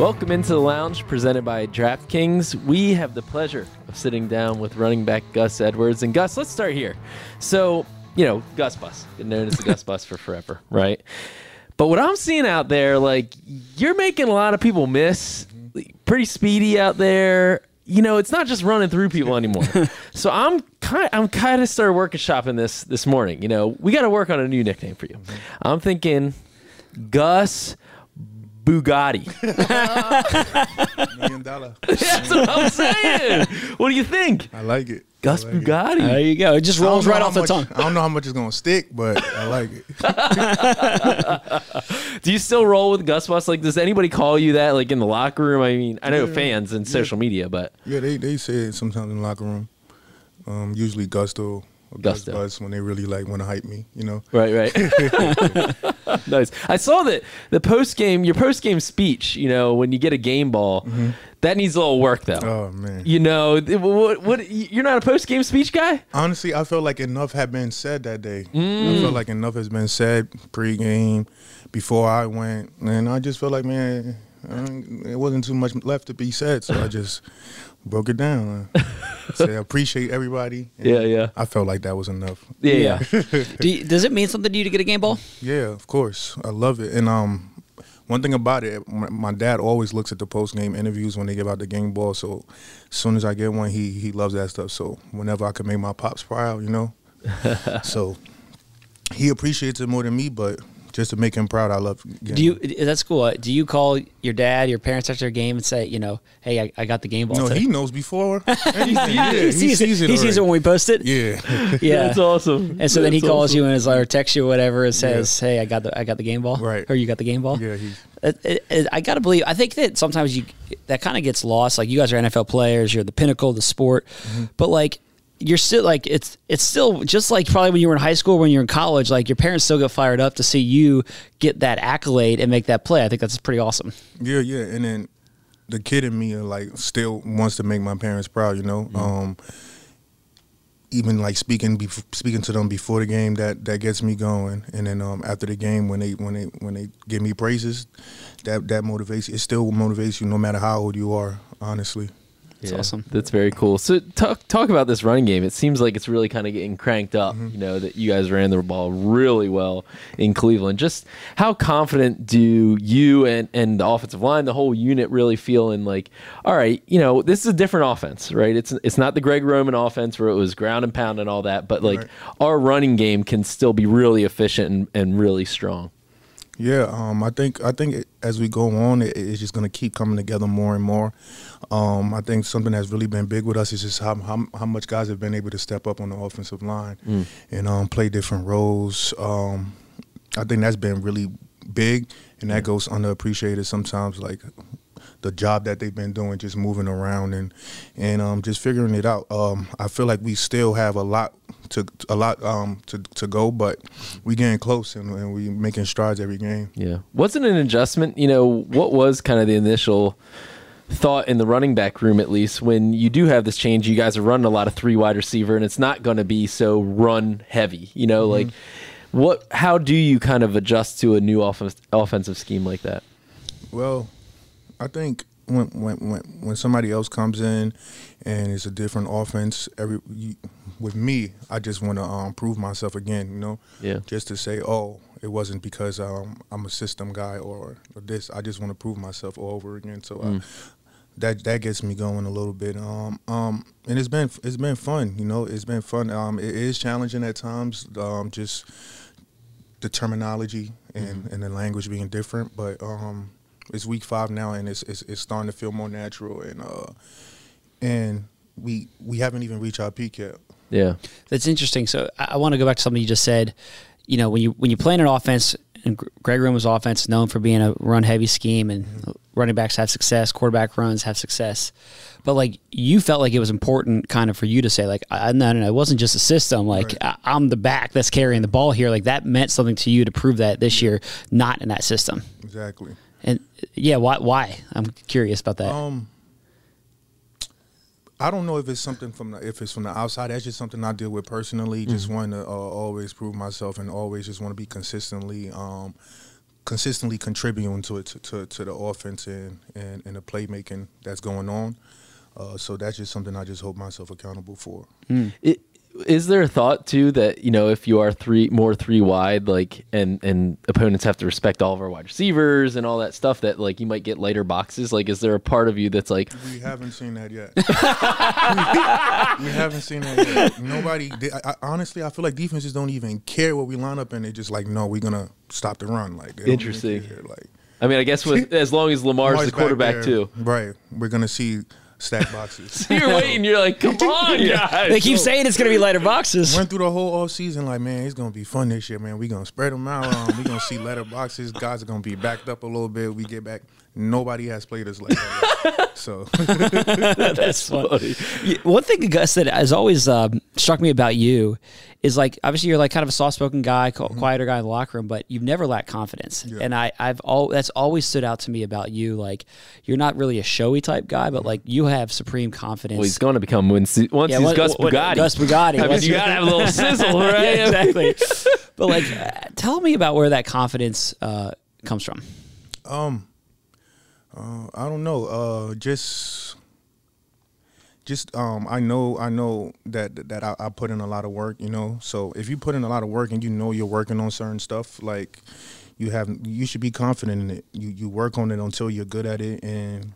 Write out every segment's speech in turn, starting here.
Welcome into the lounge presented by DraftKings. We have the pleasure of sitting down with running back Gus Edwards. And Gus, let's start here. So, you know, Gus Bus, been known as the Gus Bus for forever, right? But what I'm seeing out there, like, you're making a lot of people miss. Pretty speedy out there. You know, it's not just running through people anymore. so I'm kind, I'm kind of started working shopping this this morning. You know, we got to work on a new nickname for you. Mm-hmm. I'm thinking Gus Bugatti. Million dollar. That's what I'm saying. What do you think? I like it. Gus I like it. Bugatti. There you go. It just rolls right how off the tongue. I don't know how much it's gonna stick, but I like it. Do you still roll with Gus Bus? Like, does anybody call you that, like in the locker room? I mean, I know Yeah. fans and social media, but Yeah, they they say it sometimes in the locker room. Um, usually Gusto Gus Gusto. Buzz when they really like want to hype me. You know. right, right. nice. I saw that the post game, your post game speech. You know, when you get a game ball, that needs a little work though. Oh man. You know, what, what? You're not a post game speech guy. Honestly, I felt like enough had been said that day. Mm. I felt like enough has been said pregame, before I went, and I just felt like man, it wasn't too much left to be said, so I just broke it down. Say appreciate everybody. and Yeah, yeah. I felt like that was enough. Yeah, yeah. Do you, does it mean something to you to get a game ball? Yeah, of course. I love it. And um, one thing about it, my, my dad always looks at the post game interviews when they give out the game ball. So as soon as I get one, he he loves that stuff. So whenever I can make my pops proud, you know. so he appreciates it more than me, but just to make him proud, I love. Getting Do you? it. That's cool. Uh, Do you call your dad, your parents after a game and say, you know, hey, I, I got the game ball? No, today? he knows before. anything. yeah, he sees it. He sees it when we post it. Yeah, Yeah. That's awesome. And so then he That's calls awesome. you and is like, or texts you or whatever and says, "Hey, I got the I got the game ball." Right. Or you got the game ball. yeah. He, It, it, it- I got to believe. I think that sometimes you that kind of gets lost. Like you guys are NFL players, you're the pinnacle of the sport, Mm-hmm. but like you're still like it's it's still just like probably when you were in high school, when you're in college. Like your parents still get fired up to see you get that accolade and make that play. I think that's pretty awesome. Yeah, yeah, and then the kid in me, uh, like, still wants to make my parents proud. You know, um, even like speaking bef- speaking to them before the game, that that gets me going. And then um, after the game, when they when they when they give me praises, that that motivates. It still motivates you, no matter how old you are. Honestly. It's Yeah, awesome. That's very cool. So talk talk about this running game. It seems like it's really kind of getting cranked up. Mm-hmm. You know that you guys ran the ball really well in Cleveland. Just how confident do you and and the offensive line, the whole unit, really feel in like, all right, you know, this is a different offense, right? It's it's not the Greg Roman offense where it was ground and pound and all that, but like Right. our running game can still be really efficient and, and really strong. Yeah, um, I think I think as we go on, it, it's just going to keep coming together more and more. Um, I think something that's really been big with us is just how, how how much guys have been able to step up on the offensive line and um, play different roles. Um, I think that's been really big, and that goes underappreciated sometimes. Like the job that they've been doing, just moving around and and um, just figuring it out. Um, I feel like we still have a lot to a lot um, to to go, but we getting close and, and we making strides every game. Yeah. Wasn't an adjustment, you know, what was kind of the initial thought in the running back room at least when you do have this change you guys are running a lot of three wide receiver and it's not going to be so run heavy you know like what how do you kind of adjust to a new offense, offensive scheme like that Well, I think when when when when somebody else comes in and it's a different offense, every you, with me, I just want to um, prove myself again. You know, Yeah. just to say, oh, it wasn't because um, I'm a system guy or, or this. I just want to prove myself all over again. So Mm. I, that that gets me going a little bit. Um, um, and it's been it's been fun. You know, it's been fun. Um, it is challenging at times. Um, just the terminology and, Mm-hmm. and the language being different, but um, it's week five now, and it's, it's it's starting to feel more natural, and uh, and we we haven't even reached our peak yet. Yeah. That's interesting. So I, I want to go back to something you just said. You know, when you when you play in an offense, and Greg Roman's offense is known for being a run heavy scheme, and running backs have success, quarterback runs have success. But like you felt like it was important, kind of, for you to say like, I, no, no, no, it wasn't just a system. Like I, I'm the back that's carrying the ball here. Like that meant something to you to prove that this year, not in that system. Exactly. And yeah, why? Why? I'm curious about that. Um, I don't know if it's something from the, if it's from the outside. That's just something I deal with personally. Just Mm-hmm. wanting to uh, always prove myself and always just want to be consistently, um, consistently contributing to it to, to, to the offense and, and and the playmaking that's going on. Uh, so that's just something I just hold myself accountable for. It, is there a thought too that you know if you are three more three wide like and and opponents have to respect all of our wide receivers and all that stuff that like you might get lighter boxes like is there a part of you that's like We haven't seen that yet. we haven't seen that yet. Nobody. They, I, I, honestly, I feel like defenses don't even care what we line up, and they just like, no, we're gonna stop the run. Like they don't even Interesting. care. Like I mean I guess with as long as Lamar's Lamar's the quarterback there, too right? We're gonna see stack boxes. you're waiting you're like come on guys they keep saying it's going to be lighter boxes. Went through the whole off season like, man, it's gonna be fun this year, man. We gonna spread them out. Um, we gonna see lighter boxes. Guys are gonna be backed up a little bit. We get back. Nobody has played us like that. So That's funny. funny. One thing, Gus, that has always um, struck me about you is like obviously you're like kind of a soft-spoken guy, qu- quieter guy in the locker room, but you've never lacked confidence. Yeah. And I, I've all that's always stood out to me about you. Like you're not really a showy type guy, but like you have supreme confidence. well he's going to become once, once Yeah, he's what- Gus what- Bugatti Gus Bugatti. I mean you you- gotta have a little sizzle right Yeah, exactly. but like, uh, tell me about where that confidence uh, comes from. Um, uh, I don't know. Uh, just, just um, I know, I know that that I, I put in a lot of work. You know, so if you put in a lot of work and you know you're working on certain stuff, like you have, you should be confident in it. You you work on it until you're good at it, and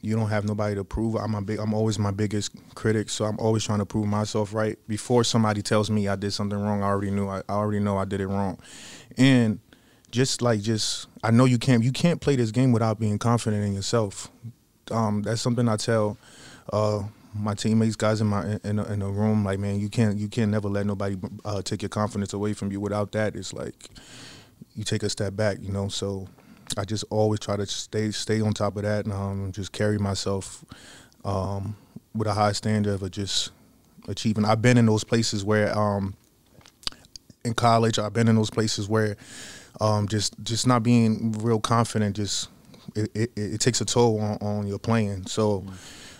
you don't have nobody to prove. I'm a big. I'm always my biggest critic, so I'm always trying to prove myself right before somebody tells me I did something wrong. I already knew. I, I already know I did it wrong, and just like just I know you can't you can't play this game without being confident in yourself. Um, that's something I tell uh, my teammates, guys in my in the, in the room. Like, man, you can't you can't never let nobody uh, take your confidence away from you. Without that, it's like you take a step back. You know, so I just always try to stay stay on top of that and um, just carry myself um, with a high standard of just achieving. I've been in those places where um, in college, I've been in those places where um, just just not being real confident just it, it, it takes a toll on, on your playing. So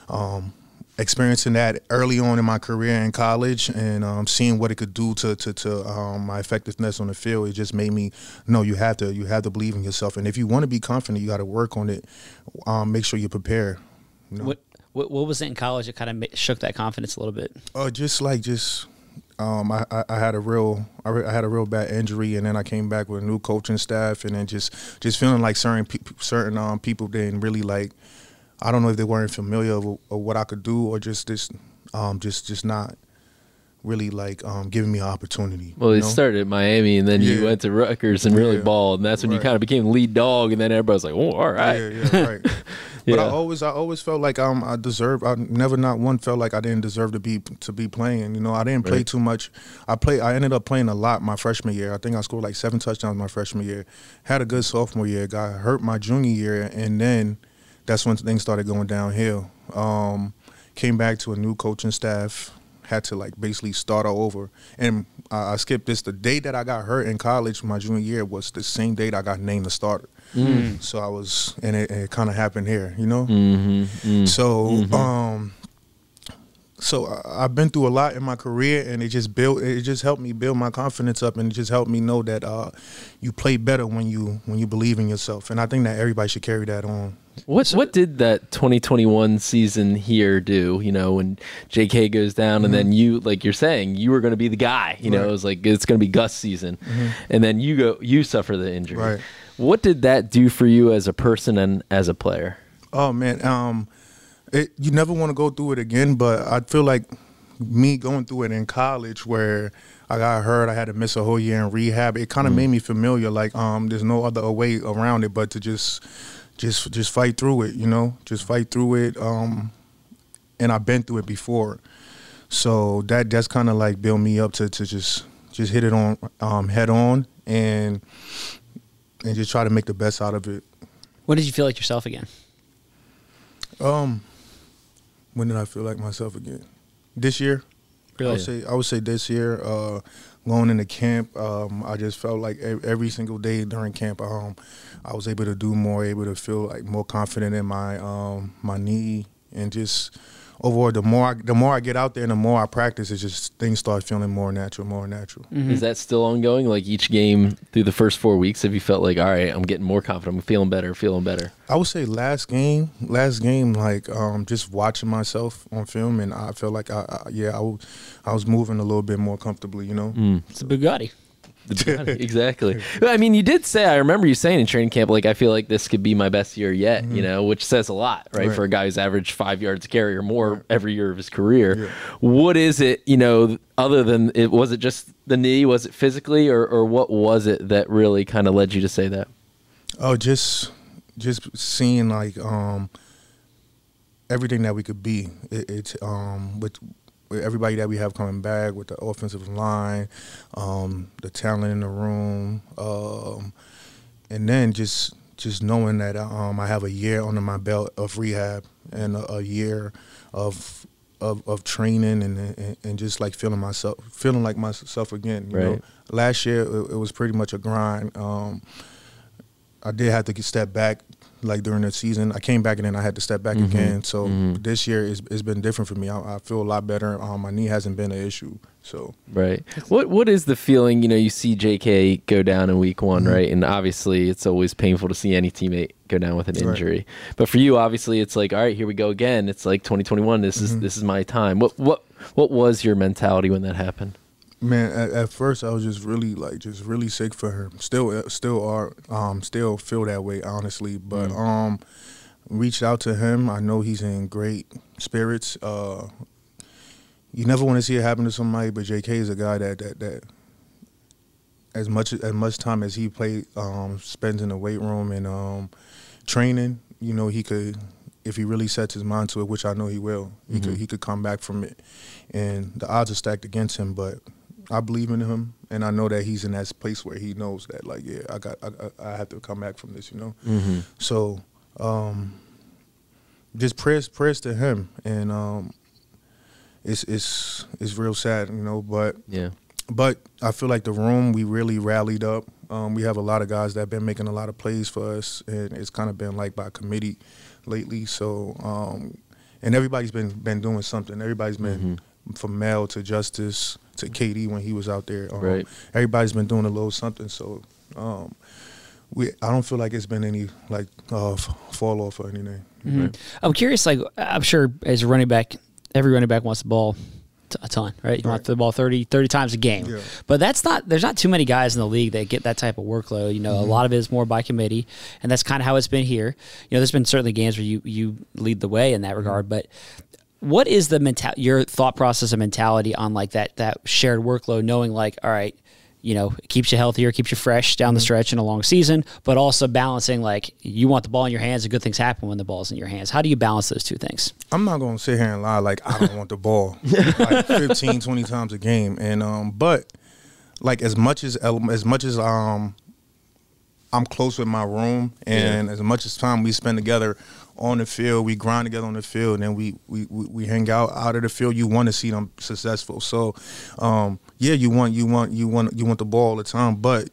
um, experiencing that early on in my career in college and um, seeing what it could do to to, to um, my effectiveness on the field, it just made me know you have to you have to believe in yourself. And if you want to be confident, you got to work on it. Um, make sure you prepare. You know? What, what what was it in college that kind of shook that confidence a little bit? Uh, just like just, um, I, I, I had a real I, re- I had a real bad injury, and then I came back with a new coaching staff, and then just just feeling like certain pe- certain um people didn't really like. I don't know if they weren't familiar with, with what I could do, or just this, um, just just not really like um giving me an opportunity. Well, you know? started at Miami, and then you went to Rutgers and really Yeah. balled, and that's when you kind of became lead dog, and then everybody's like, "Oh, all right." Yeah, yeah, right. But I always, I always felt like um, I deserved. I never, not one, felt like I didn't deserve to be to be playing. You know, I didn't play Right. too much. I play. I ended up playing a lot my freshman year. I think I scored like seven touchdowns my freshman year. Had a good sophomore year. Got hurt my junior year, and then that's when things started going downhill. Um, came back to a new coaching staff. Had to like basically start all over, and I I skipped this. The day that I got hurt in college, my junior year, was the same date I got named the starter. So I was, and it, it kind of happened here, you know. Mm-hmm. So, um, so I, I've been through a lot in my career, and it just built, it just helped me build my confidence up, and it just helped me know that uh, you play better when you when you believe in yourself, and I think that everybody should carry that on What what did that 2021 season here do? You know, when J.K. goes down, and then you, like you're saying, you were going to be the guy. You know, Right. it was like it's going to be Gus season, and then you go, you suffer the injury. Right. What did that do for you as a person and as a player? Oh man, um, it, you never want to go through it again, but I feel like me going through it in college where I got hurt, I had to miss a whole year in rehab. It kind of made me familiar. Like, um, there's no other way around it but to just, just, just fight through it. You know, just fight through it. Um, and I've been through it before, so that that's kind of like built me up to to just just hit it on um, head on and and just try to make the best out of it. When did you feel like yourself again? Um, when did I feel like myself again? This year. I Really? would say I would say this year. Uh, going into camp, um, I just felt like every single day during camp, um, I was able to do more, able to feel like more confident in my um my knee, and just overall, the more I, the more I get out there and the more I practice, it's just things start feeling more natural, more natural. Mm-hmm. Is that still ongoing? Like each game through the first four weeks, have you felt like, all right, I'm getting more confident, I'm feeling better, feeling better? I would say last game, last game, like um, just watching myself on film, and I felt like I, I yeah, I, w- I was moving a little bit more comfortably, you know. It's a Bugatti. Exactly. I mean, you did say. I remember you saying in training camp, like, I feel like this could be my best year yet. You know, which says a lot, right, Mm-hmm. Right. for a guy who's averaged five yards a carry or more every year of his career. What is it? You know, other than it, was it just the knee? Was it physically, or or what was it that really kind of led you to say that? Oh, just just seeing like um everything that we could be. It, it's um with everybody that we have coming back with the offensive line, um, the talent in the room, um, and then just just knowing that um I have a year under my belt of rehab and a, a year of. Of, of training and, and and just like feeling myself feeling like myself again you know last year it, it was pretty much a grind um I did have to get step back like during the season. I came back and then I had to step back mm-hmm. again. So mm-hmm. this year is it's been different for me. I, I feel a lot better. Um, my knee hasn't been an issue. So Right. What What is the feeling? You know, you see J.K. go down in week one, mm-hmm. right? And obviously, it's always painful to see any teammate go down with an Right. injury. But for you, obviously, it's like, all right, here we go again. It's like 2021. This is this is my time. What What What was your mentality when that happened? Man, at, at first I was just really like just really sick for him. Still, still are um still feel that way honestly. But um, reached out to him. I know he's in great spirits. Uh, you never want to see it happen to somebody, but J.K. is a guy that that that as much as much time as he play um, spends in the weight room and um, training, you know, he could if he really sets his mind to it, which I know he will. He could he could come back from it, and the odds are stacked against him. But I believe in him, and I know that he's in that place where he knows that, like, yeah, I got I, I have to come back from this, you know. Mm-hmm. So, um, just prayers prayers to him, and um, it's it's it's real sad, you know, but Yeah. but I feel like the room we really rallied up. Um, we have a lot of guys that have been making a lot of plays for us, and it's kind of been like by committee lately. So, um, and everybody's been been doing something. Everybody's been from Mel to Justice to KD when he was out there. Um, Right. Everybody's been doing a little something. So, um, we I don't feel like it's been any like uh, fall off or anything. Mhm. I'm curious. Like, I'm sure as a running back, every running back wants the ball a ton, right? You want the ball 30, 30 times a game. Yeah. But that's not. There's not too many guys in the league that get that type of workload. You know, Mm-hmm. a lot of it is more by committee, and that's kind of how it's been here. You know, there's been certainly games where you you lead the way in that regard, Mm-hmm. but. What is the mental your thought process and mentality on like that that shared workload, knowing like, all right, you know, it keeps you healthier, keeps you fresh down Mm-hmm. the stretch in a long season, but also balancing like you want the ball in your hands and good things happen when the ball's in your hands. How do you balance those two things? I'm not gonna sit here and lie like I don't want the ball like 15, 20 times a game, and um, but like as much as as much as um, I'm close with my room, and as much as time we spend together on the field, we grind together on the field, and then we we, we, hang out out of the field. You want to see them successful, so um, yeah, you want you want you want you want the ball all the time, but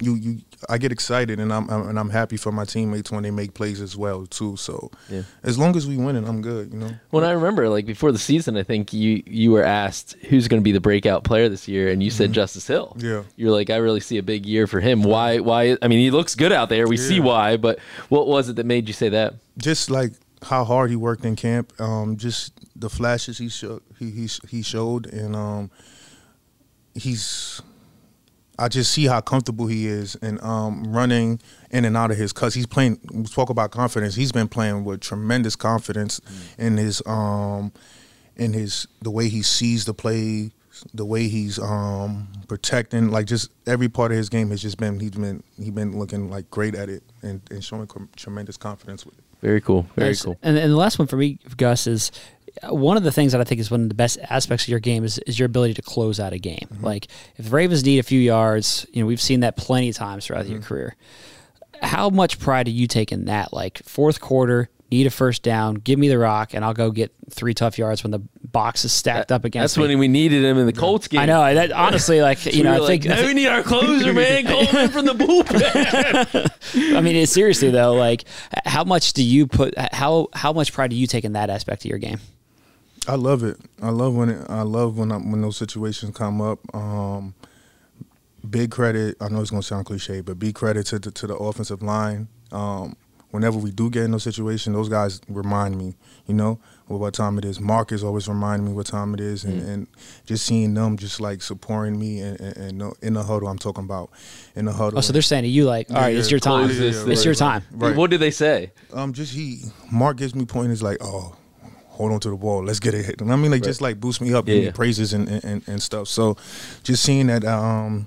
you you I get excited and I'm, I'm and I'm happy for my teammates when they make plays as well too. So Yeah. as long as we win winning, I'm good. You know. When I remember, like before the season, I think you you were asked who's going to be the breakout player this year, and you said Justice Hill. Mm-hmm. Yeah. you're like, I really see a big year for him. Why? Why? I mean, he looks good out there. We see why, but what was it that made you say that? just like how hard he worked in camp, um, just the flashes he showed, he he he showed, and um, he's. I just see how comfortable he is and um, running in and out of his cuts. He's playing. We talk about confidence. He's been playing with tremendous confidence in his um, in his the way he sees the play, the way he's um, protecting. Like just every part of his game has just been he's been he's been looking like great at it and, and showing com- tremendous confidence with it. Very cool. Very Nice. cool. And, and the last one for me, Gus, is one of the things that I think is one of the best aspects of your game is, is your ability to close out a game. Mm-hmm. Like if the Ravens need a few yards, you know, we've seen that plenty of times throughout Mm-hmm. your career. How much pride do you take in that? Like fourth quarter, need a first down, give me the rock, and I'll go get three tough yards when the box is stacked up against That's me. when we needed him in the Colts game. I know that honestly, like you know, were I like, think, I "Now think we need our closer, man. In from the bullpen. I mean, seriously though, like how much do you put? How how much pride do you take in that aspect of your game? I love it. I love when it, I love when I, when those situations come up. Um, big credit. I know it's gonna sound cliche, but big credit to the, to the offensive line. Um, whenever we do get in those situations, those guys remind me. You know what time it is. Marcus always remind me what time it is, and, and just seeing them just like supporting me and, and, and in the huddle. I'm talking about in the huddle. Oh, so they're saying to you like, all right, Yeah, it's your time. close this, it's right, your right. time. Right. What do they say? Um, just he Mark gives me pointers like, oh, hold on to the ball, let's get it hit. And I mean, like just like boost me up, give me praises and, and and stuff. So, just seeing that um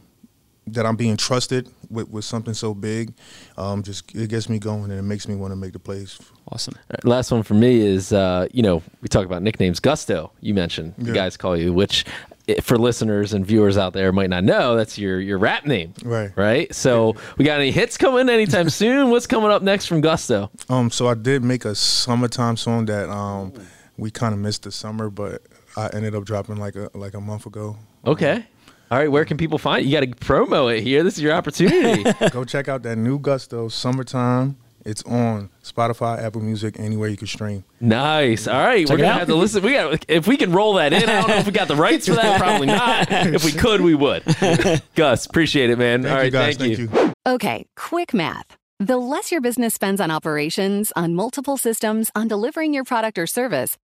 that I'm being trusted with, with something so big, um, just it gets me going and it makes me want to make the plays. Awesome. All right, Last one for me is, uh, you know, we talk about nicknames. Gusto, you mentioned the Yeah. guys call you, which eh, for listeners and viewers out there might not know, that's your your rap name, Right. Right. So we got any hits coming anytime soon? What's coming up next from Gusto? Um, so I did make a summertime song that um we kind of missed the summer, but I ended up dropping like a like a month ago. Okay. All right. Where can people find it? You got to promo it here. This is your opportunity. Go check out that new Gusto summertime. It's on Spotify, Apple Music, anywhere you can stream. nice. All right. Check We're gonna out. have to listen. We got if we can roll that in. I don't know if we got the rights for that. Probably not. If we could, we would. Gus, appreciate it, man. Thank All right. you guys. Thank, Thank you. you. Okay, quick math. The less your business spends on operations, on multiple systems, on delivering your product or service,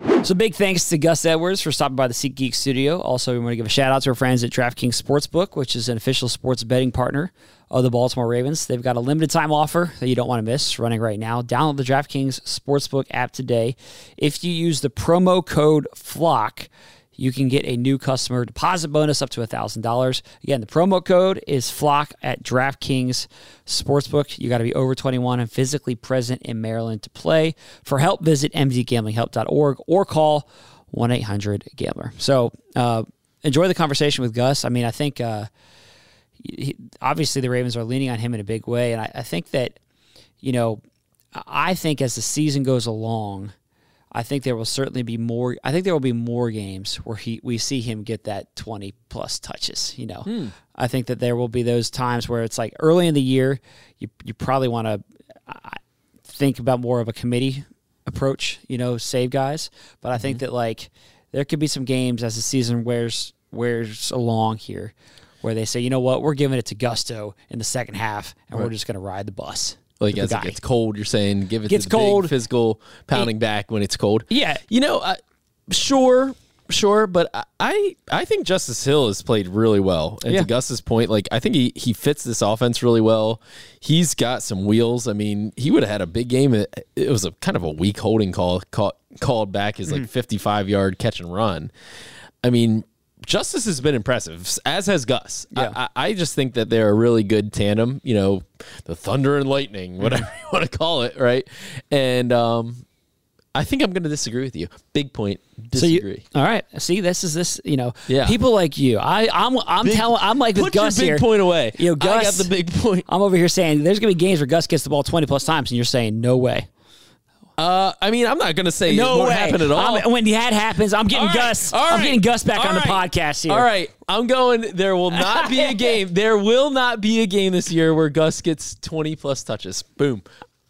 So big thanks to Gus Edwards for stopping by the SeatGeek studio. Also, we want to give a shout out to our friends at DraftKings Sportsbook, which is an official sports betting partner of the Baltimore Ravens. They've got a limited time offer that you don't want to miss running right now. Download the DraftKings Sportsbook app today. If you use the promo code FLOCK, you can get a new customer deposit bonus up to $1,000. Again, the promo code is FLOCK at DraftKings Sportsbook. You got to be over 21 and physically present in Maryland to play. For help, visit mdgamblinghelp.org or call 1 800 Gambler. So, uh, enjoy the conversation with Gus. I mean, I think uh, he, obviously the Ravens are leaning on him in a big way. And I, I think that, you know, I think as the season goes along, I think there will certainly be more. I think there will be more games where he we see him get that twenty plus touches. You know, Hmm. I think that there will be those times where it's like early in the year, you you probably want to think about more of a committee approach. You know, save guys. But I Mm-hmm. think that like there could be some games as the season wears wears along here. Where they say, you know what, we're giving it to Gusto in the second half, and we're just going to ride the bus. Like as it gets cold, you're saying give it Gets cold. physical pounding back when it's cold. Yeah. you know, I, sure, sure, but I- I think Justice Hill has played really well. And Yeah. to Gus's point, like I think he he fits this offense really well. He's got some wheels. I mean, he would have had a big game. It, it was a kind of a weak holding call called called back his Mm-hmm. like 55 yard catch and run. I mean. Justice has been impressive, as has Gus. I- Yeah. I, I just think that they're a really good tandem. You know, the thunder and lightning, whatever you want to call it, right? And um, I think I'm going to disagree with you. Big point. So you, Disagree. all right. See, this is this. You know, Yeah. people like you. I, I'm, I'm telling. I'm like with Gus big here. point away. You know, Gus. I got the big point. I'm over here saying there's gonna be games where Gus gets the ball 20 plus times, and you're saying no way. Uh, I mean, I'm not going to say No won't way. happen at all. I'm- when that happens, I'm getting All Gus. I'm getting Gus back all on the right, podcast here. All right, I'm going. There will not be a game. There will not be a game this year where Gus gets 20 plus touches. Boom.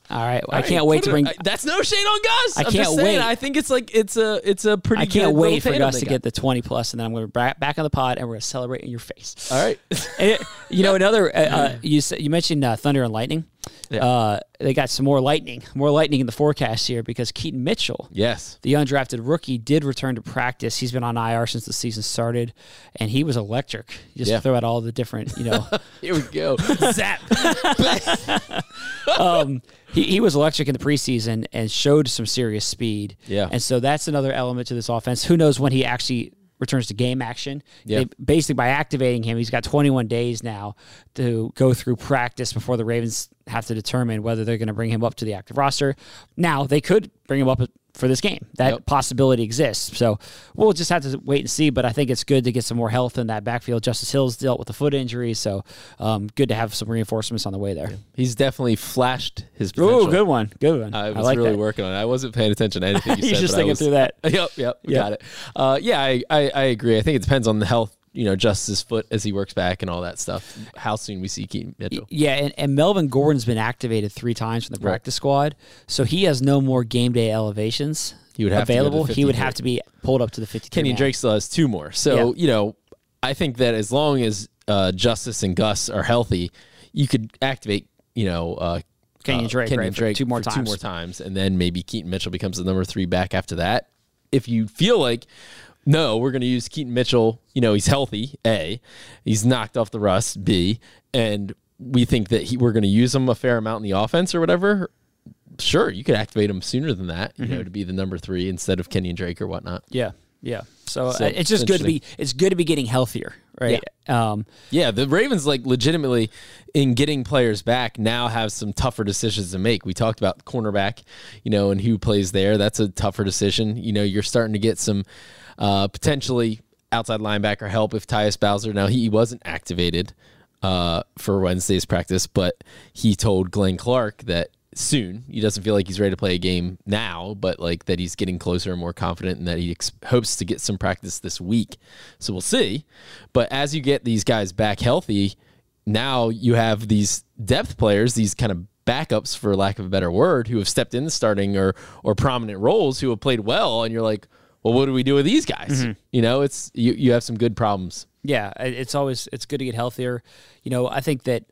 All right. I All right, can't wait to bring. I- that's no shade on Gus. I I'm can't just saying, wait. I think it's like it's a it's a pretty. I can't good wait for Gus to got. get the 20 plus, and then I'm going to back back on the pod, and we're going to celebrate in your face. All right. You know, another uh, uh, you said you mentioned uh, thunder and lightning. Yeah. Uh, they got some more lightning, more lightning in the forecast here because Keaton Mitchell, yes. the undrafted rookie, did return to practice. He's been on IR since the season started, and he was electric. Just Yeah. throw out all the different, you know. Here we go. Zap. um, he, he was electric in the preseason and showed some serious speed. Yeah. And so that's another element to this offense. Who knows when he actually returns to game action? They- basically, by activating him, he's got 21 days now to go through practice before the Ravens have to determine whether they're going to bring him up to the active roster. Now, they could bring him up for this game. That Yep. possibility exists. So we'll just have to wait and see. But I think it's good to get some more health in that backfield. Justice Hill's dealt with a foot injury, so um, good to have some reinforcements on the way there. He's definitely flashed his potential. Oh, good one, good one. I was like really that. working on it. I wasn't paying attention to anything you said. just but thinking was- through that. Yep, yep, Yeah. got it. Uh, yeah, I, I, I agree. I think it depends on the health, you know, Justice's foot as he works back and all that stuff. How soon we see Keaton Mitchell. Yeah, and, and Melvin Gordon's been activated three times from the Right. practice squad, so he has no more game day elevations He would have available. he would have to be pulled up to the 53. Kenyon man. Drake still has two more. So, Yeah. you know, I think that as long as uh, Justice and Gus are healthy, you could activate, you know, uh, Kenyon uh, Drake, right, for two more for Two times. more times, and then maybe Keaton Mitchell becomes the number three back after that. If you feel like no, we're going to use Keaton Mitchell. You know, he's healthy. A, he's knocked off the rust. B, and we think that he, we're going to use him a fair amount in the offense or whatever. Sure, you could activate him sooner than that. You Mm-hmm. know, to be the number three instead of Kenyon Drake or whatnot. Yeah, yeah. So, So, uh, it's just good to be. It's good to be getting healthier, right? Um, Yeah, the Ravens like legitimately in getting players back now have some tougher decisions to make. We talked about cornerback, you know, and who plays there. That's a tougher decision. You know, you're starting to get some uh, potentially outside linebacker help if Tyus Bowser. Now he wasn't activated uh, for Wednesday's practice, but he told Glenn Clark that soon he doesn't feel like he's ready to play a game now, but like that he's getting closer and more confident, and that he ex- hopes to get some practice this week. So we'll see. But as you get these guys back healthy, now you have these depth players, these kind of backups, for lack of a better word, who have stepped in the starting or or prominent roles who have played well, and you're like, well, what do we do with these guys? You know, it's you you have some good problems. yeah, it's always it's good to get healthier. You know, I think that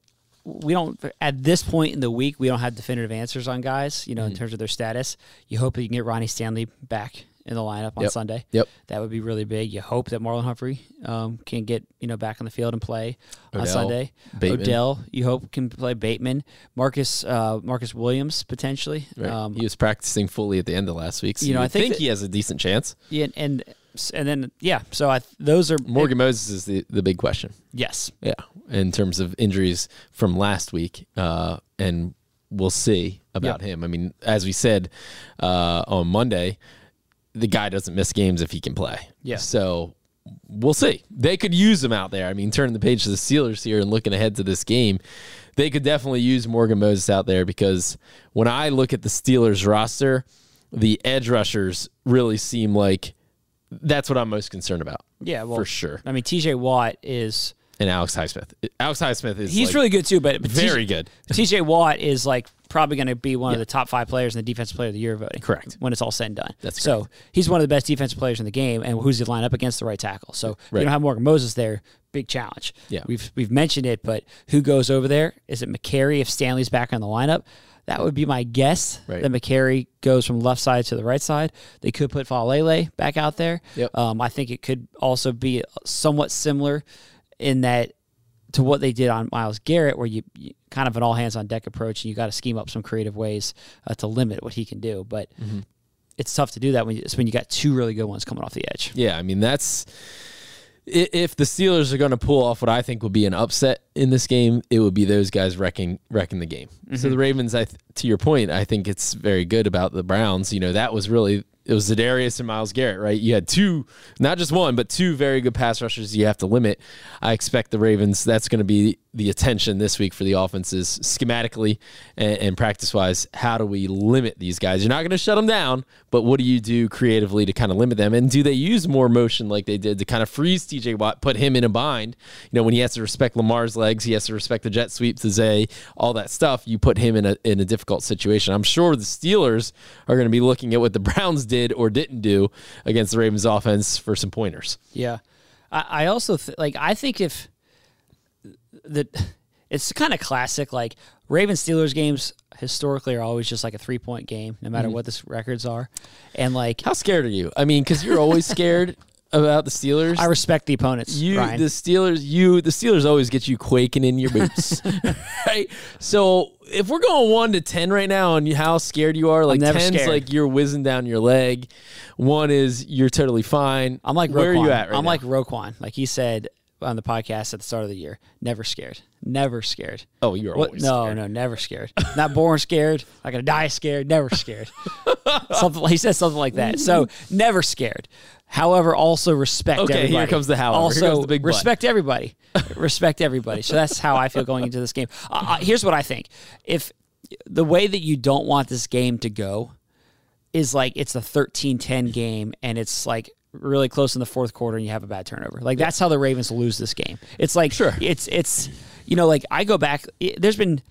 we don't at this point in the week we don't have definitive answers on guys. You know, Mm-hmm. in terms of their status. You hope that you can get Ronnie Stanley back in the lineup on Yep. Sunday. Yep. that would be really big. You hope that Marlon Humphrey um, can get you know back on the field and play on Sunday. Bateman. Odell, you hope can play Bateman, Marcus uh, Marcus Williams potentially. Right? Um, he was practicing fully at the end of last week, so You know, I think think that- he has a decent chance. yeah, and and then yeah. So I those are Morgan Moses is the, the big question. Yes, Yeah, in terms of injuries from last week, uh, and we'll see about him. I mean, as we said uh, on Monday, the guy doesn't miss games if he can play. Yeah. So we'll see. They could use him out there. I mean, turning the page to the Steelers here and looking ahead to this game, they could definitely use Morgan Moses out there because when I look at the Steelers roster, the edge rushers really seem like that's what I'm most concerned about. Yeah, well, for sure. I mean, T.J. Watt is And Alex Highsmith. Alex Highsmith is he's like, really good too, but, but very TJ good. T.J. Watt is like probably going to be one of the top five players in the defensive player of the year voting. Correct. When it's all said and done. That's so he's one of the best defensive players in the game, and who's he line up against the right tackle? So Right. you don't have Morgan Moses there. Big challenge. Yeah. we've we've mentioned it, but who goes over there? Is it Mekari if Stanley's back on the lineup? That would be my guess. Right. That Mekari goes from left side to the right side. They could put Faalele back out there. Yep. Um, I think it could also be somewhat similar in that to what they did on Myles Garrett, where you, you kind of an all hands on deck approach, and you got to scheme up some creative ways uh, to limit what he can do. But Mm-hmm. it's tough to do that when you, it's when you got two really good ones coming off the edge. Yeah, I mean that's if the Steelers are going to pull off what I think would be an upset in this game, it would be those guys wrecking wrecking the game. So the Ravens, I th- to your point, I think it's very good about the Browns. You know, that was really it was Za'Darius and Myles Garrett, right? You had two, not just one, but two very good pass rushers. You have to limit. I expect the Ravens. That's going to be the attention this week for the offenses, schematically and, and practice wise. How do we limit these guys? You're not going to shut them down, but what do you do creatively to kind of limit them? And do they use more motion like they did to kind of freeze TJ Watt, put him in a bind? You know, when he has to respect Lamar's legs, he has to respect the jet sweep to Zay, all that stuff. You put him in a in a difficult situation. I'm sure the Steelers are going to be looking at what the Browns did or didn't do against the Ravens offense for some pointers. Yeah, I, I also th- like. I think if the it's kind of classic. Like Ravens Steelers games historically are always just like a three point game, no matter mm-hmm. what the records are. And like How scared are you? I mean, because you're always scared about the Steelers. I respect the opponents. you Ryan. the Steelers you the Steelers always get you quaking in your boots. right? So if we're going 1 to 10 right now on how scared you are, like 10's scared. like you're whizzing down your leg. 1 is you're totally fine. I'm like where Roquan. are you at right I'm now? like Roquan. Like he said on the podcast at the start of the year, never scared. Never scared. Oh, you're What? always No, scared. no, never scared. Not born scared. Not gonna die scared. Never scared. something he said something like that. So never scared. However, also respect. Okay, here everybody. comes the however. Here Also comes the big respect everybody. respect everybody. So that's how I feel going into this game. Uh, uh, here's what I think: if the way that you don't want this game to go is like it's a 13-10 game and it's like really close in the fourth quarter and you have a bad turnover. Like that's how the Ravens lose this game. It's like Sure. it's it's you know like I go back it- there's been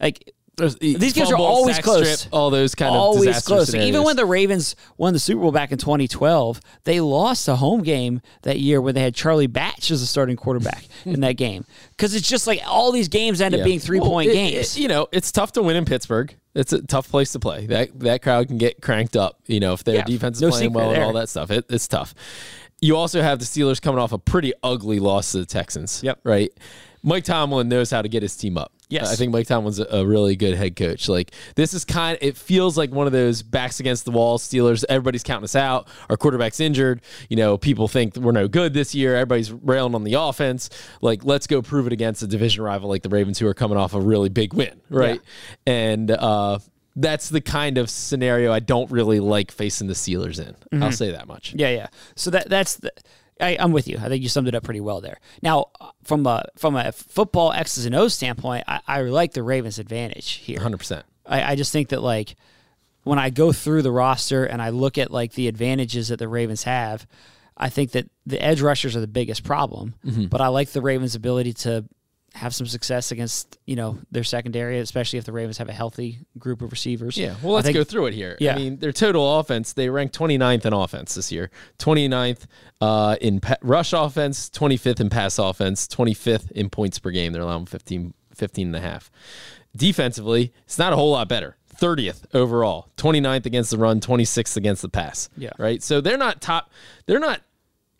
like There's- these games are always close. strip, all those kind of always close. scenarios. Even when the Ravens won the Super Bowl back in 2012, they lost a home game that year where they had Charlie Batch as a starting quarterback in that game. Because it's just like all these games end up being three Well, point it- games. it- you know, it's tough to win in Pittsburgh. It's a tough place to play. That that crowd can get cranked up. You know, if their Yeah, defense is no playing well and all that stuff, it, it's tough. You also have the Steelers coming off a pretty ugly loss to the Texans. Yep. Right. Mike Tomlin knows how to get his team up. Yes. I think Mike Tomlin's a, really good head coach. Like this is kind. It feels like one of those backs against the wall Steelers. Everybody's counting us out. Our quarterback's injured. You know, people think we're no good this year. Everybody's railing on the offense. Like, let's go prove it against a division rival like the Ravens, who are coming off a really big win, right? And uh, that's the kind of scenario I don't really like facing the Steelers in. I'll say that much. Yeah, yeah. So that that's the. I, I'm with you. I think you summed it up pretty well there. Now, uh, from a from a football X's and O's standpoint, I, I like the Ravens' advantage here. 100. percent I, I just think that like when I go through the roster and I look at like the advantages that the Ravens have, I think that the edge rushers are the biggest problem. Mm-hmm. But I like the Ravens' ability to have some success against you know their secondary, especially if the Ravens have a healthy group of receivers. Yeah, well, let's think- go through it here. Yeah. I mean, their total offense, they ranked 29th in offense this year, 29th uh, in pa- rush offense, 25th in pass offense, 25th in points per game. They're allowing 15, 15 and a half. Defensively, it's not a whole lot better. 30th overall, 29th against the run, 26th against the pass. Yeah. Right. So they're not top, they're not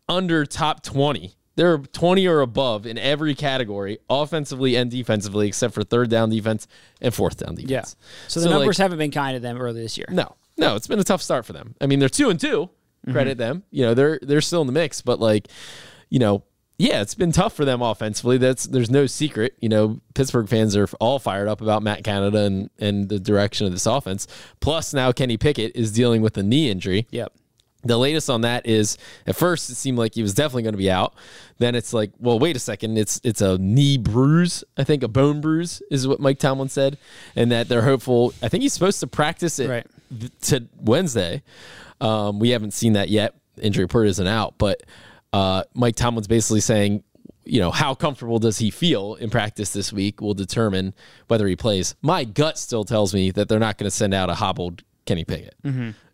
under top 20. They're 20 or above in every category, offensively and defensively, except for third down defense and fourth down defense. Yeah. So the like, numbers haven't been kind to them early this year. no, no, it's been a tough start for them. I mean, they're two and 2 Mm-hmm. Credit them. You know, they're they're still in the mix, but like, you know, yeah, it's been tough for them offensively. That's there's no secret. You know, Pittsburgh fans are all fired up about Matt Canada and and the direction of this offense. Plus, now Kenny Pickett is dealing with a knee injury. Yep. The latest on that is at first it seemed like he was definitely going to be out. Then it's like, well, wait a second, it's it's a knee bruise. I think a bone bruise is what Mike Tomlin said, and that they're hopeful. I think he's supposed to practice it Right. th- to Wednesday. Um, we haven't seen that yet. Injury report isn't out, but uh, Mike Tomlin's basically saying, you know, how comfortable does he feel in practice this week will determine whether he plays. My gut still tells me that they're not going to send out a hobbled Kenny Pickett.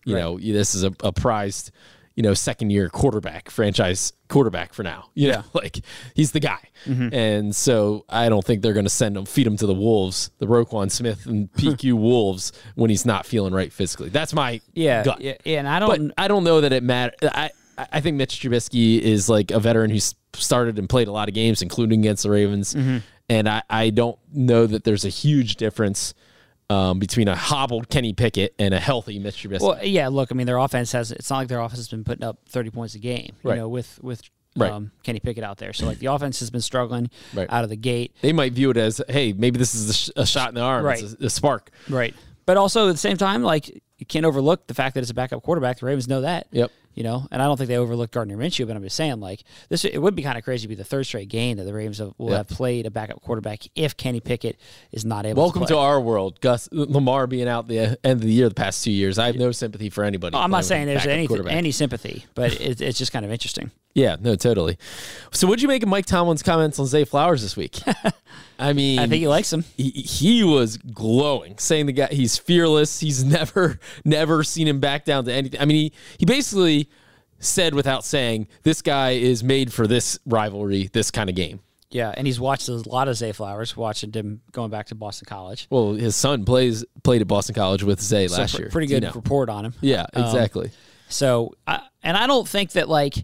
You know, this is a, a prized, you know, second year quarterback, franchise quarterback for now. You know, like he's the guy. And so I don't think they're going to send him, feed him to the Wolves, the Roquan Smith and PQ Wolves when he's not feeling right physically. That's my Yeah, gut. yeah, yeah, and I don't. I don't know that it matters. I I think Mitch Trubisky is like a veteran who's started and played a lot of games, including against the Ravens. Mm-hmm. And I, I don't know that there's a huge difference um, between a hobbled Kenny Pickett and a healthy Mitch Trubisky. well, yeah. Look, I mean, their offense has. It's not like their offense has been putting up thirty points a game. You Right. know, with with Right. um, Kenny Pickett out there. So like the offense has been struggling Right. out of the gate. they might view it as, hey, maybe this is a, sh- a shot in the arm, Right. it's a, a spark. Right. But also at the same time, like you can't overlook the fact that it's a backup quarterback. The Ravens know that. Yep. You know, and I don't think they overlooked Gardner Minshew, but I'm just saying, like this, it would be kind of crazy to be the third straight game that the Ravens have, will have played a backup quarterback if Kenny Pickett is not able. Welcome to, to our world. Gus Lamar being out the end of the year the past two years. I have no sympathy for anybody. Oh, I'm not saying there's any any sympathy, but it, it's just kind of interesting. Yeah, no, totally. So, what'd you make of Mike Tomlin's comments on Zay Flowers this week? I mean, I think he likes him. he, he was glowing, saying the guy he's fearless. He's never never seen him back down to anything. I mean, he he basically said without saying, "This guy is made for this rivalry, this kind of game." Yeah, and he's watched a lot of Zay Flowers, watching him going back to Boston College. Well, his son plays played at Boston College with Zay So last pr- year. pretty you good know. report on him. Yeah, Um, exactly. So, I, and I don't think that like,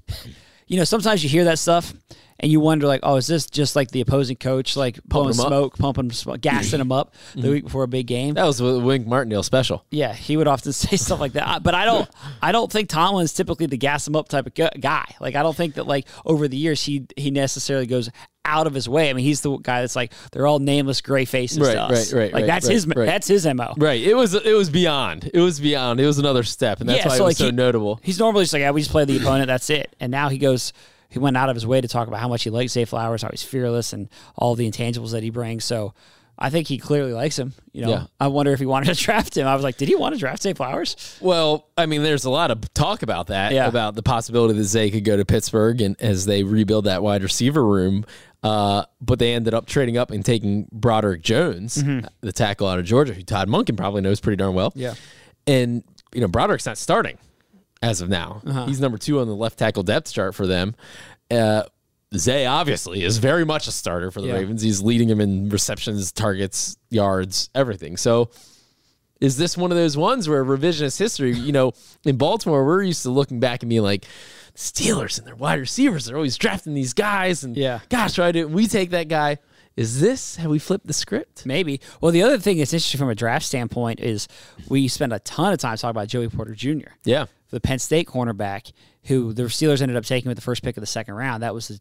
you know, sometimes you hear that stuff and you wonder like, oh, is this just like the opposing coach like blowing up? smoke, pumping, smoke, gassing him up the mm-hmm. week before a big game? that was a Wink Martindale special. Yeah, he would often say stuff like that. But I don't, I don't think Tomlin's typically the gas him up type of gu- guy. Like I don't think that like over the years he he necessarily goes out of his way. I mean, he's the guy that's like they're all nameless gray faces. Right, to us. right, right, Like right, that's right, his right. that's his mo. Right. It was it was beyond. It was beyond. It was another step, and that's why it was so he- notable. He's normally just like, yeah, we just play the opponent, that's it. And now he goes, he went out of his way to talk about how much he likes Zay Flowers, how he's fearless, and all the intangibles that he brings. So I think he clearly likes him. You know, Yeah. I wonder if he wanted to draft him. I was like, did he want to draft Zay Flowers? Well, I mean, there's a lot of talk about that, Yeah. about the possibility that Zay could go to Pittsburgh and as they rebuild that wide receiver room. Uh, but they ended up trading up and taking Broderick Jones, the tackle out of Georgia, who Todd Monken probably knows pretty darn well. Yeah. And, you know, Broderick's not starting as of now. He's number two on the left tackle depth chart for them. Uh, Zay obviously is very much a starter for the Yeah. Ravens. He's leading them in receptions, targets, yards, everything. So is this one of those ones where revisionist history, you know, in Baltimore, we're used to looking back and being like, Steelers and their wide receivers, they're always drafting these guys. And Yeah. gosh, why didn't we take that guy? Is this, have we flipped the script? Maybe. Well, the other thing that's interesting from a draft standpoint is we spent a ton of time talking about Joey Porter Jr. Yeah. The Penn State cornerback, who the Steelers ended up taking with the first pick of the second round. That was the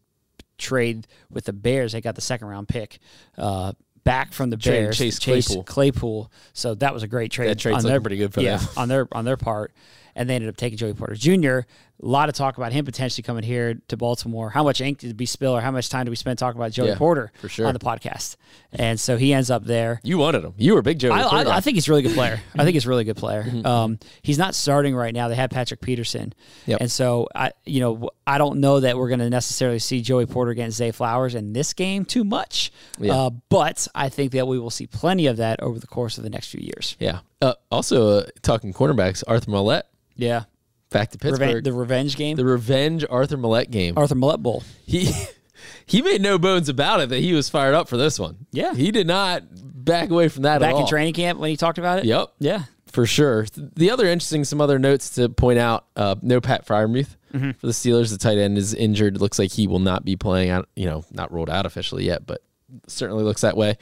trade with the Bears. They got the second round pick uh, back from the Trading Bears. Chase Claypool. Claypool. So that was a great trade. That trade's on their, pretty good for yeah, them. on their on their part. And they ended up taking Joey Porter Jr. A lot of talk about him potentially coming here to Baltimore. How much ink did we spill, or how much time did we spend talking about Joey Yeah, Porter for sure. on the podcast? And so he ends up there. You wanted him. You were a big Joey. I, Porter I. I think he's a really good player. I think he's a really good player. Um, he's not starting right now. They had Patrick Peterson, Yep. and so I, you know, I don't know that we're going to necessarily see Joey Porter against Zay Flowers in this game too much. Yeah. Uh, but I think that we will see plenty of that over the course of the next few years. Yeah. Uh, also, uh, talking cornerbacks, Arthur Maulet Yeah, back to Pittsburgh. Reven- the revenge game, the revenge Arthur Maulet game. Arthur Maulet Bowl. he he made no bones about it that he was fired up for this one. Yeah. he did not back away from that Back at all. in training camp when he talked about it. Yep, Yeah. for sure. The other interesting, some other notes to point out. Uh, no Pat Freiermuth Mm-hmm. for the Steelers. The tight end is injured. Looks like he will not be playing out. You know, not rolled out officially yet, but certainly looks that way.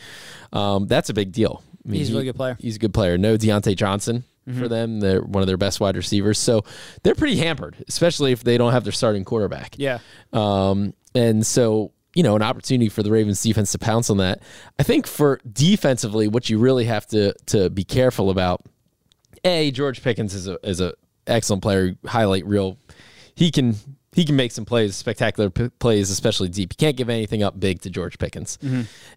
Um, that's a big deal. I mean, He's a he- really good player. He's a good player. No Diontae Johnson for them. They're one of their best wide receivers. So they're pretty hampered, especially if they don't have their starting quarterback. Yeah. Um, and so, you know, an opportunity for the Ravens defense to pounce on that. I think for defensively, what you really have to to be careful about, a George Pickens is a is a excellent player. Highlight reel, he can he can make some plays, spectacular p- plays, especially deep. You can't give anything up big to George Pickens.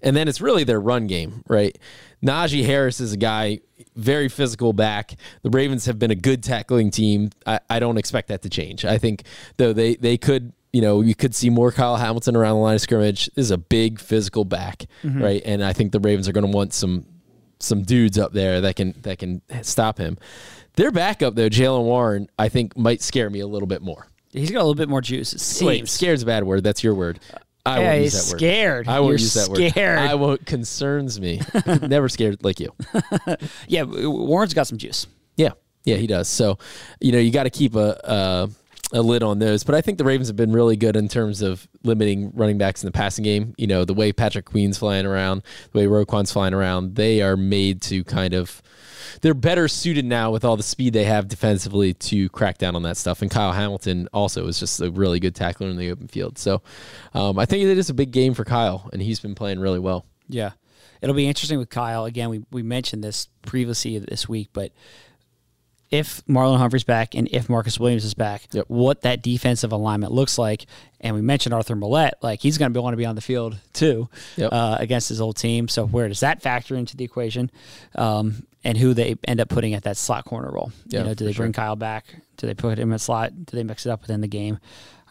And then it's really their run game, right? Najee Harris is a guy very physical back. The Ravens have been a good tackling team. I, I don't expect that to change. I think though they they could you know, you could see more Kyle Hamilton around the line of scrimmage. This is a big physical back, Mm-hmm. right? And I think the Ravens are going to want some some dudes up there that can that can stop him. Their backup though, Jaylen Warren, I think might scare me a little bit more. He's got a little bit more juice. It seems. Wait, scared's a bad word. That's your word. I Yeah, won't use that word. scared. I won't You're use that word. scared. I won't. Concerns me. Never scared like you. Yeah, Warren's got some juice. Yeah, yeah, he does. So, you know, you got to keep a, a a lid on those. But I think the Ravens have been really good in terms of limiting running backs in the passing game. You know, the way Patrick Queen's flying around, the way Roquan's flying around, they are made to kind of. They're better suited now with all the speed they have defensively to crack down on that stuff. And Kyle Hamilton also is just a really good tackler in the open field. So um, I think it is a big game for Kyle, and he's been playing really well. Yeah. It'll be interesting with Kyle. Again, we, we mentioned this previously this week, but if Marlon Humphrey's back and if Marcus Williams is back, Yep. what that defensive alignment looks like. And we mentioned Arthur Maulet, like he's going to want to be on the field too Yep. uh, against his old team. So where does that factor into the equation? Um, and who they end up putting at that slot corner role? Yeah, you know, do they bring Kyle back? Do they put him in slot? Do they mix it up within the game?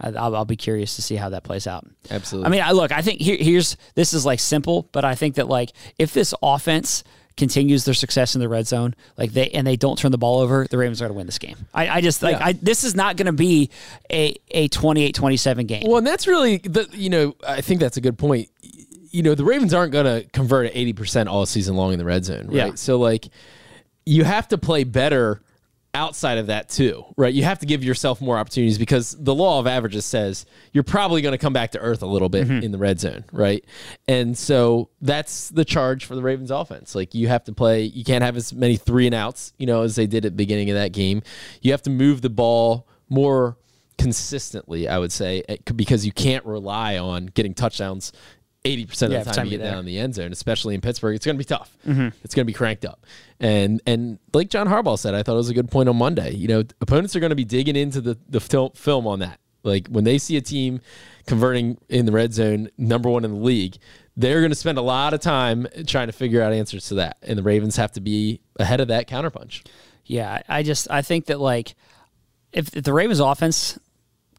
I'll, I'll be curious to see how that plays out. Absolutely. I mean, I look, I think here, here's this is like simple, but I think that like if this offense continues their success in the red zone, like they and they don't turn the ball over, the Ravens are going to win this game. I, I just like Yeah. I this is not going to be a a 28-27 game. Well, and that's really the you know I think that's a good point. You know the Ravens aren't going to convert at eighty percent all season long in the red zone, right? Yeah. So like you have to play better outside of that too, right? You have to give yourself more opportunities because the law of averages says you're probably going to come back to earth a little bit in the red zone, right? And so that's the charge for the Ravens offense. Like you have to play, you can't have as many three and outs, you know, as they did at the beginning of that game. You have to move the ball more consistently, I would say, eh, because you can't rely on getting touchdowns 80% Yeah, of the time time you get there. down in the end zone, especially in Pittsburgh. It's going to be tough. Mm-hmm. It's going to be cranked up. And and like John Harbaugh said, I thought it was a good point on Monday. You know, opponents are going to be digging into the, the fil- film on that. Like when they see a team converting in the red zone, number one in the league, they're going to spend a lot of time trying to figure out answers to that. And the Ravens have to be ahead of that counterpunch. Yeah, I just I think that like if, if the Ravens offense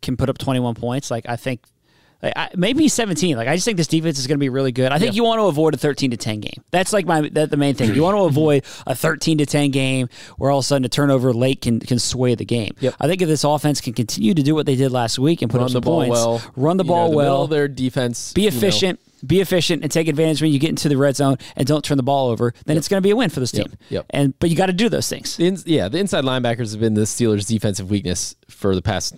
can put up 21 points, like I think like I, maybe 17. Like I just think this defense is going to be really good. I think Yeah. you want to avoid a 13 to 10 game. That's like my that the main thing. You want to avoid a 13 to 10 game where all of a sudden a turnover late can can sway the game. Yep. I think if this offense can continue to do what they did last week and put Run up the some ball points, well. run the You know, ball the well, their defense. be you know, efficient. Be efficient and take advantage when you get into the red zone and don't turn the ball over. Then it's going to be a win for this team. Yep. And but you got to do those things. The ins- yeah, the inside linebackers have been the Steelers' defensive weakness for the past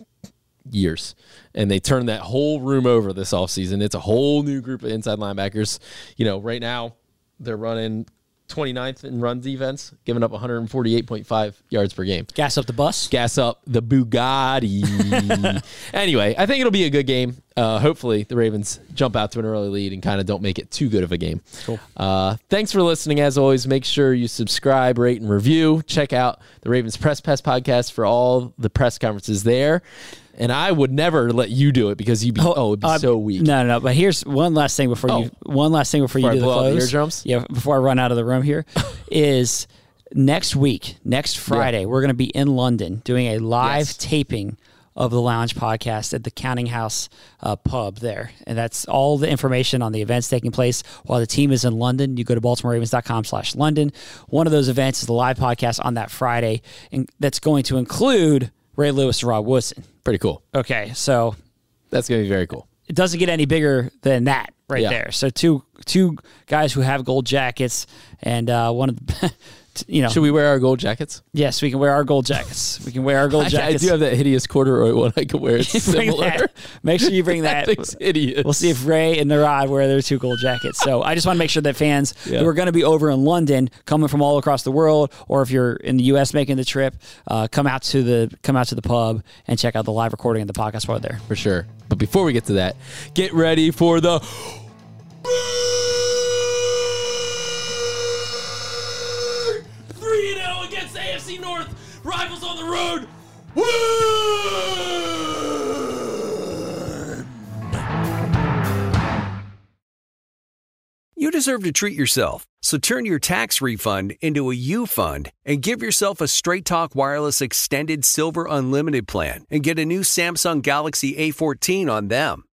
years. And they turned that whole room over this offseason. It's a whole new group of inside linebackers. You know, right now they're running 29th in run defense, giving up 148.5 yards per game. Gas up the bus. Gas up the Bugatti. anyway, I think it'll be a good game. Uh, hopefully, the Ravens jump out to an early lead and kind of don't make it too good of a game. Cool. Uh, thanks for listening. As always, make sure you subscribe, rate, and review. Check out the Ravens Press Pass podcast for all the press conferences there. And I would never let you do it because you'd be oh, it'd be Uh, so weak. No, no, no. But here's one last thing before you. One last thing before, Before you do the blow out the close. eardrums? Yeah, before I run out of the room here, is next week, next Friday, we're going to be in London doing a live Yes. taping of the Lounge podcast at the Counting House uh, pub there, and that's all the information on the events taking place while the team is in London. You go to BaltimoreRavens.com/slash/London. One of those events is the live podcast on that Friday, and that's going to include Ray Lewis and Rod Woodson. Pretty cool. Okay, so That's going to be very cool. it doesn't get any bigger than that right Yeah. there. So two two guys who have gold jackets and uh, one of the, you know, Should we wear our gold jackets? yes, we can wear our gold jackets. We can wear our gold I, I do have that hideous corduroy one I could wear. It's similar. that. Make sure you bring that that. hideous. We'll see if Ray and Narad wear their two gold jackets. So I just want to make sure that fans Yeah. who are going to be over in London, coming from all across the world, or if you're in the U.S. making the trip, uh, come out to the come out to the pub and check out the live recording of the podcast while there. for sure. But before we get to that, get ready for the three and zero against AFC North rivals on the road. You deserve to treat yourself. So turn your tax refund into a U fund and give yourself a Straight Talk Wireless Extended Silver Unlimited plan and get a new Samsung Galaxy A14 on them.